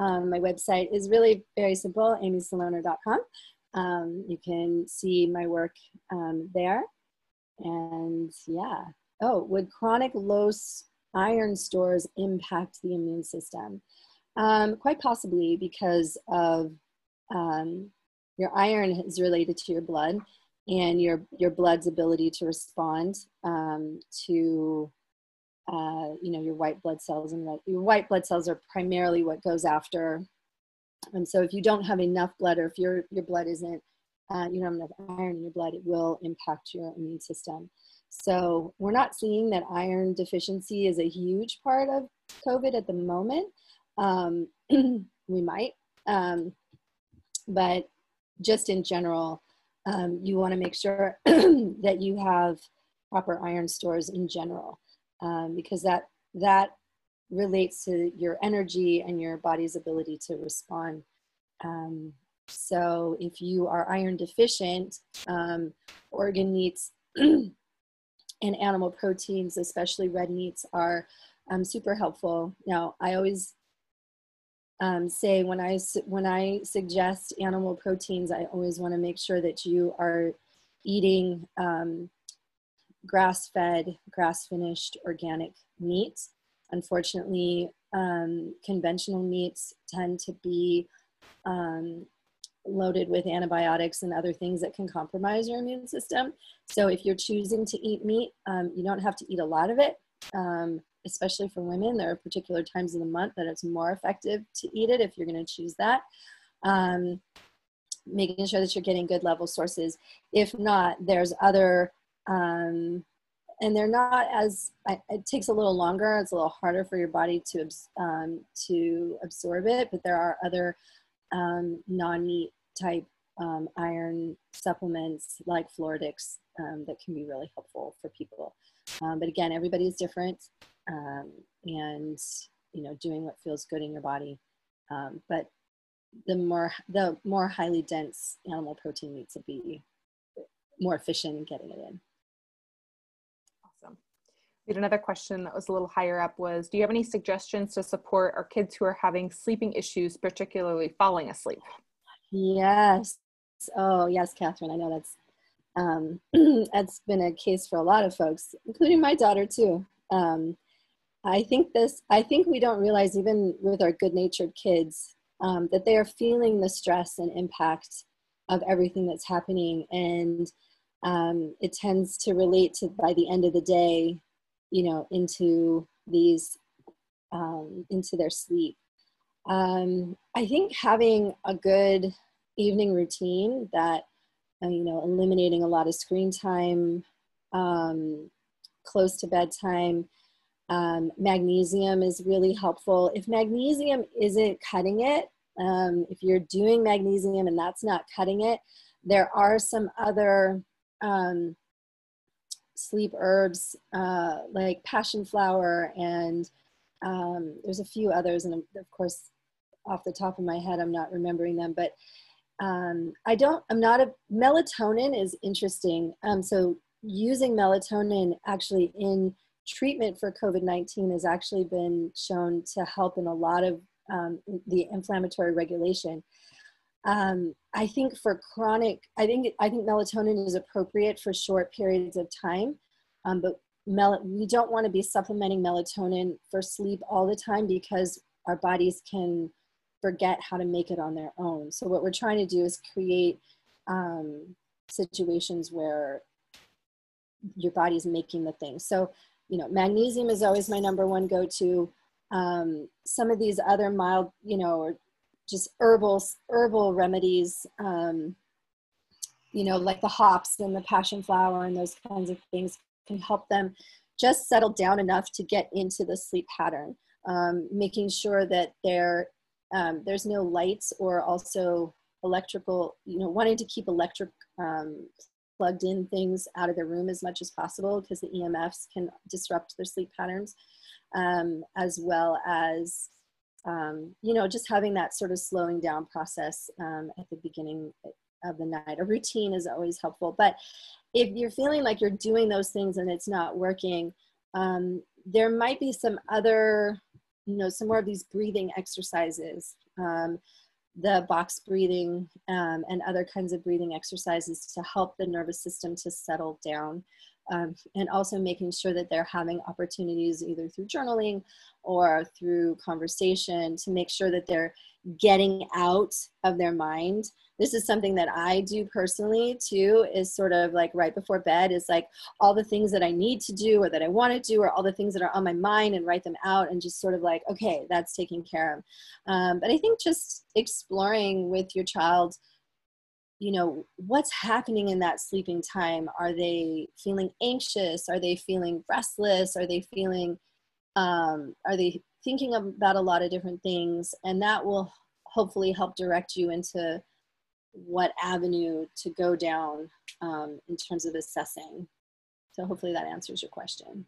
Um, my website is really very simple, amysaloner.com. Um, you can see my work um, there. And yeah. Oh, would chronic low iron stores impact the immune system? Um, quite possibly because of your iron is related to your blood and your your blood's ability to respond um, to uh, you know your white blood cells and red, your white blood cells are primarily what goes after. And so if you don't have enough blood or if your your blood isn't uh, you don't have enough iron in your blood it will impact your immune system. So we're not seeing that iron deficiency is a huge part of covid at the moment. Um, we might um, but just in general um, you want to make sure that you have proper iron stores in general um, because that that relates to your energy and your body's ability to respond. Um, so if you are iron deficient um, organ meats and animal proteins especially red meats are um, super helpful. Now i always um, say when I when I suggest animal proteins, I always want to make sure that you are eating um, grass-fed, grass-finished organic meat. Unfortunately, um, conventional meats tend to be um, loaded with antibiotics and other things that can compromise your immune system. So if you're choosing to eat meat, um, you don't have to eat a lot of it. Um, especially for women. There are particular times of the month that it's more effective to eat it if you're going to choose that. Um, making sure that you're getting good level sources. If not, there's other, um, and they're not as, it takes a little longer. It's a little harder for your body to, um, to absorb it, but there are other um, non-meat type um, iron supplements like Floradix um, that can be really helpful for people. Um, but again, everybody is different um, and you know doing what feels good in your body. Um, but the more the more highly dense animal protein needs to be more efficient in getting it in. Awesome. We had another question that was a little higher up was do you have any suggestions to support our kids who are having sleeping issues particularly falling asleep? Yes. Oh yes catherine i know that's um, that's been a case for a lot of folks including my daughter too. Um, I think this, I think we don't realize even with our good natured kids um, that they are feeling the stress and impact of everything that's happening. And um, it tends to relate to by the end of the day, you know, into these, um, into their sleep. Um, I think having a good evening routine that, uh, you know, eliminating a lot of screen time, um, close to bedtime, um, magnesium is really helpful. If magnesium isn't cutting it, um, if you're doing magnesium and that's not cutting it, there are some other um, sleep herbs uh, like passion flower and um, there's a few others and of course off the top of my head i'm not remembering them but um, i don't i'm not a melatonin is interesting um, so using melatonin actually in treatment for COVID 19 has actually been shown to help in a lot of um, the inflammatory regulation. Um, I think for chronic, I think I think melatonin is appropriate for short periods of time, um, but mel- we don't want to be supplementing melatonin for sleep all the time because our bodies can forget how to make it on their own. So what we're trying to do is create um, situations where your body's making the thing. So you know, magnesium is always my number one go-to. Um, some of these other mild, you know, or just herbal herbal remedies, um, you know, like the hops and the passion flower and those kinds of things can help them just settle down enough to get into the sleep pattern. Um, making sure that there um, there's no lights or also electrical, you know, wanting to keep electric um, plugged in things out of their room as much as possible because the EMFs can disrupt their sleep patterns, um, as well as, um, you know, just having that sort of slowing down process um, at the beginning of the night. A routine is always helpful. But if you're feeling like you're doing those things and it's not working, um, there might be some other, you know, some more of these breathing exercises. The box breathing um, and other kinds of breathing exercises to help the nervous system to settle down. Um, and also making sure that they're having opportunities either through journaling or through conversation to make sure that they're getting out of their mind this is something that I do personally too, is sort of like right before bed is like all the things that I need to do or that I want to do or all the things that are on my mind and write them out and just sort of like, okay, that's taken care of. Um, but I think just exploring with your child, you know, what's happening in that sleeping time? Are they feeling anxious? Are they feeling restless? Are they feeling, um, are they thinking about a lot of different things? And that will hopefully help direct you into what avenue to go down um, in terms of assessing. So hopefully that answers your question.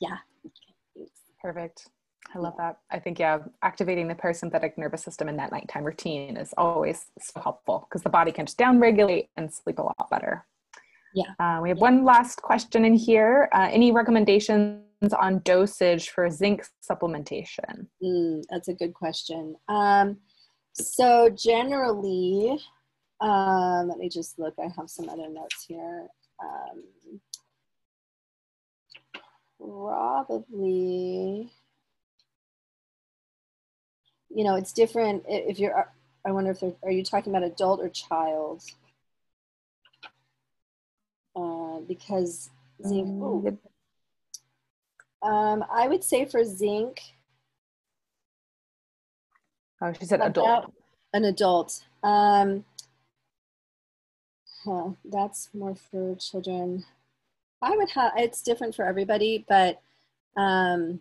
Yeah. Okay, Perfect. I love that. I think, yeah, activating the parasympathetic nervous system in that nighttime routine is always so helpful because the body can just downregulate and sleep a lot better. Yeah. Uh, we have yeah. one last question in here. Uh, any recommendations on dosage for zinc supplementation? Mm, that's a good question. Um, so generally, um, let me just look. I have some other notes here. Um, probably, you know, it's different if you're. I wonder if are you talking about adult or child? Uh, because zinc. Mm, um, I would say for zinc. Oh, she said adult. An adult. Um, huh, that's more for children. I would have, it's different for everybody, but um,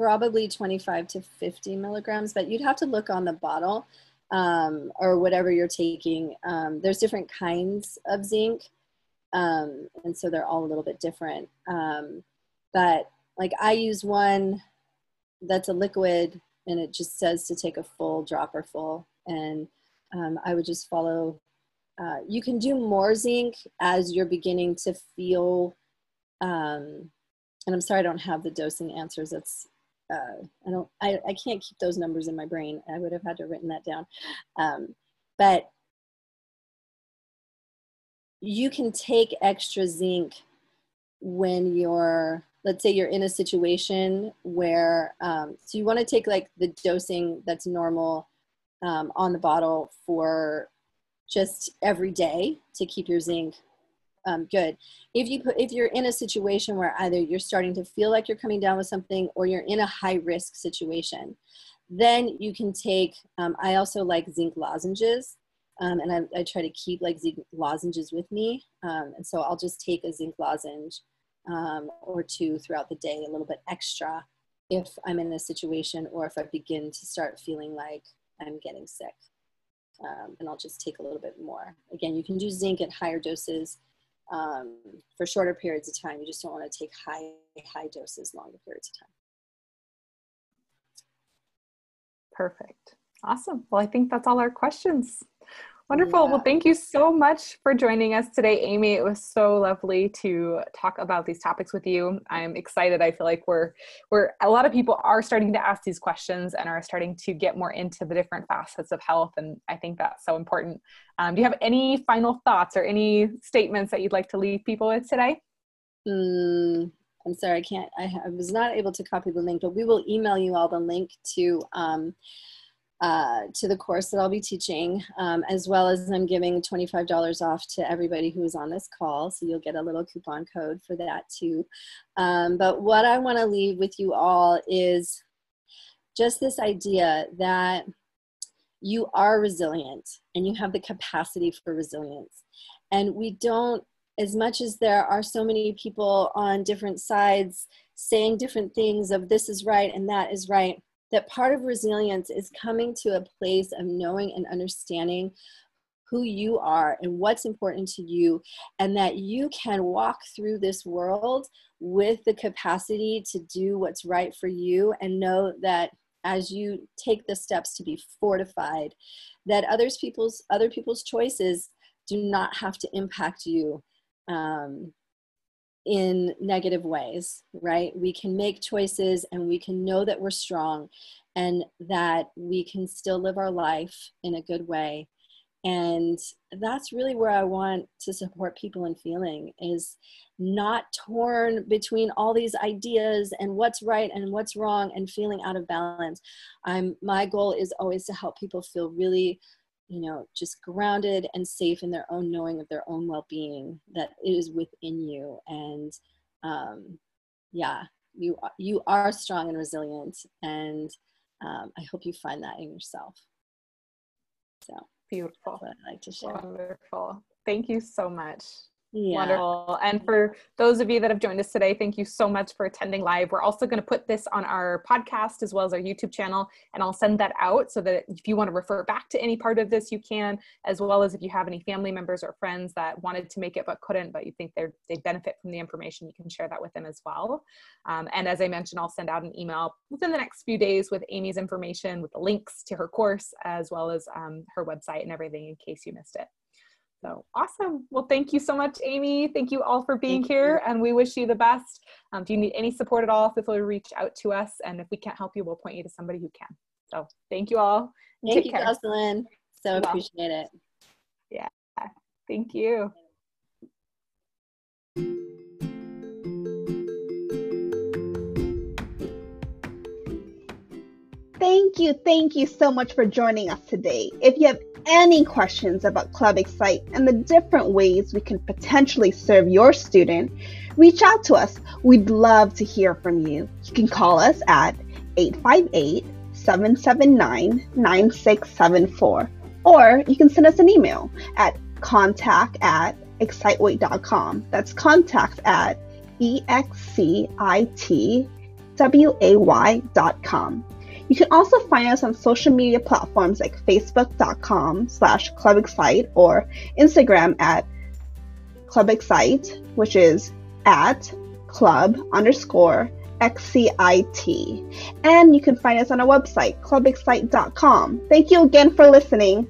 probably 25 to 50 milligrams, but you'd have to look on the bottle um, or whatever you're taking. Um, there's different kinds of zinc, um, and so they're all a little bit different. Um, but like I use one that's a liquid and it just says to take a full dropper full and um, I would just follow. Uh, you can do more zinc as you're beginning to feel, um, and I'm sorry I don't have the dosing answers. That's uh, I don't I, I can't keep those numbers in my brain. I would have had to written that down, um, but you can take extra zinc when you're let's say you're in a situation where um, so you want to take like the dosing that's normal um, on the bottle for just every day to keep your zinc um, good. If you put, if you're in a situation where either you're starting to feel like you're coming down with something or you're in a high risk situation, then you can take. Um, I also like zinc lozenges, um, and I, I, try to keep like zinc lozenges with me, um, and so I'll just take a zinc lozenge um, or two throughout the day, a little bit extra, if I'm in a situation or if I begin to start feeling like I'm getting sick. Um, and I'll just take a little bit more. Again, you can do zinc at higher doses um, for shorter periods of time. You just don't want to take high, high doses longer periods of time. Perfect. Awesome. Well, I think that's all our questions. Wonderful. Yeah. Well, thank you so much for joining us today, Amy. It was so lovely to talk about these topics with you. I'm excited. I feel like we're we're a lot of people are starting to ask these questions and are starting to get more into the different facets of health, and I think that's so important. Um, do you have any final thoughts or any statements that you'd like to leave people with today? Mm, I'm sorry, I can't. I, I, was not able to copy the link, but we will email you all the link to. Um, uh, to the course that I'll be teaching, um, as well as I'm giving $25 off to everybody who is on this call. So you'll get a little coupon code for that too. Um, but what I want to leave with you all is just this idea that you are resilient and you have the capacity for resilience. And we don't, as much as there are so many people on different sides saying different things of this is right and that is right that part of resilience is coming to a place of knowing and understanding who you are and what's important to you, and that you can walk through this world with the capacity to do what's right for you and know that as you take the steps to be fortified that others people's other people's choices do not have to impact you. Um, in negative ways, right? We can make choices and we can know that we're strong and that we can still live our life in a good way. And that's really where I want to support people in feeling is not torn between all these ideas and what's right and what's wrong and feeling out of balance. I'm my goal is always to help people feel really you know just grounded and safe in their own knowing of their own well-being that it is within you. And um, yeah you you are strong and resilient and um, i hope you find that in yourself. So beautiful. i'd like to share. Wonderful. Thank you so much yeah. Wonderful. And for those of you that have joined us today, thank you so much for attending live. We're also going to put this on our podcast as well as our YouTube channel, and I'll send that out so that if you want to refer back to any part of this, you can, as well as if you have any family members or friends that wanted to make it but couldn't, but you think they're, they benefit from the information, you can share that with them as well. Um, and as I mentioned, I'll send out an email within the next few days with Amy's information, with the links to her course, as well as um, her website and everything in case you missed it. So awesome. Well, thank you so much, Amy. Thank you all for being thank here, you. and we wish you the best. Um, if you need any support at all, feel free to reach out to us, and if we can't help you, we'll point you to somebody who can. So thank you all. Thank Take you, care. Jocelyn. So appreciate it. Yeah. Thank you. Thank you, thank you so much for joining us today. If you have any questions about Club Xcite and the different ways we can potentially serve your student, reach out to us. We'd love to hear from you. You can call us at 858 779 9674, or you can send us an email at contact at exciteway.com. That's contact at E-X-C-I-T-W-A-Y.com. You can also find us on social media platforms like facebook.com slash clubxcite or Instagram at clubxcite, which is at club underscore XCIT. And you can find us on our website, clubxcite.com. Thank you again for listening.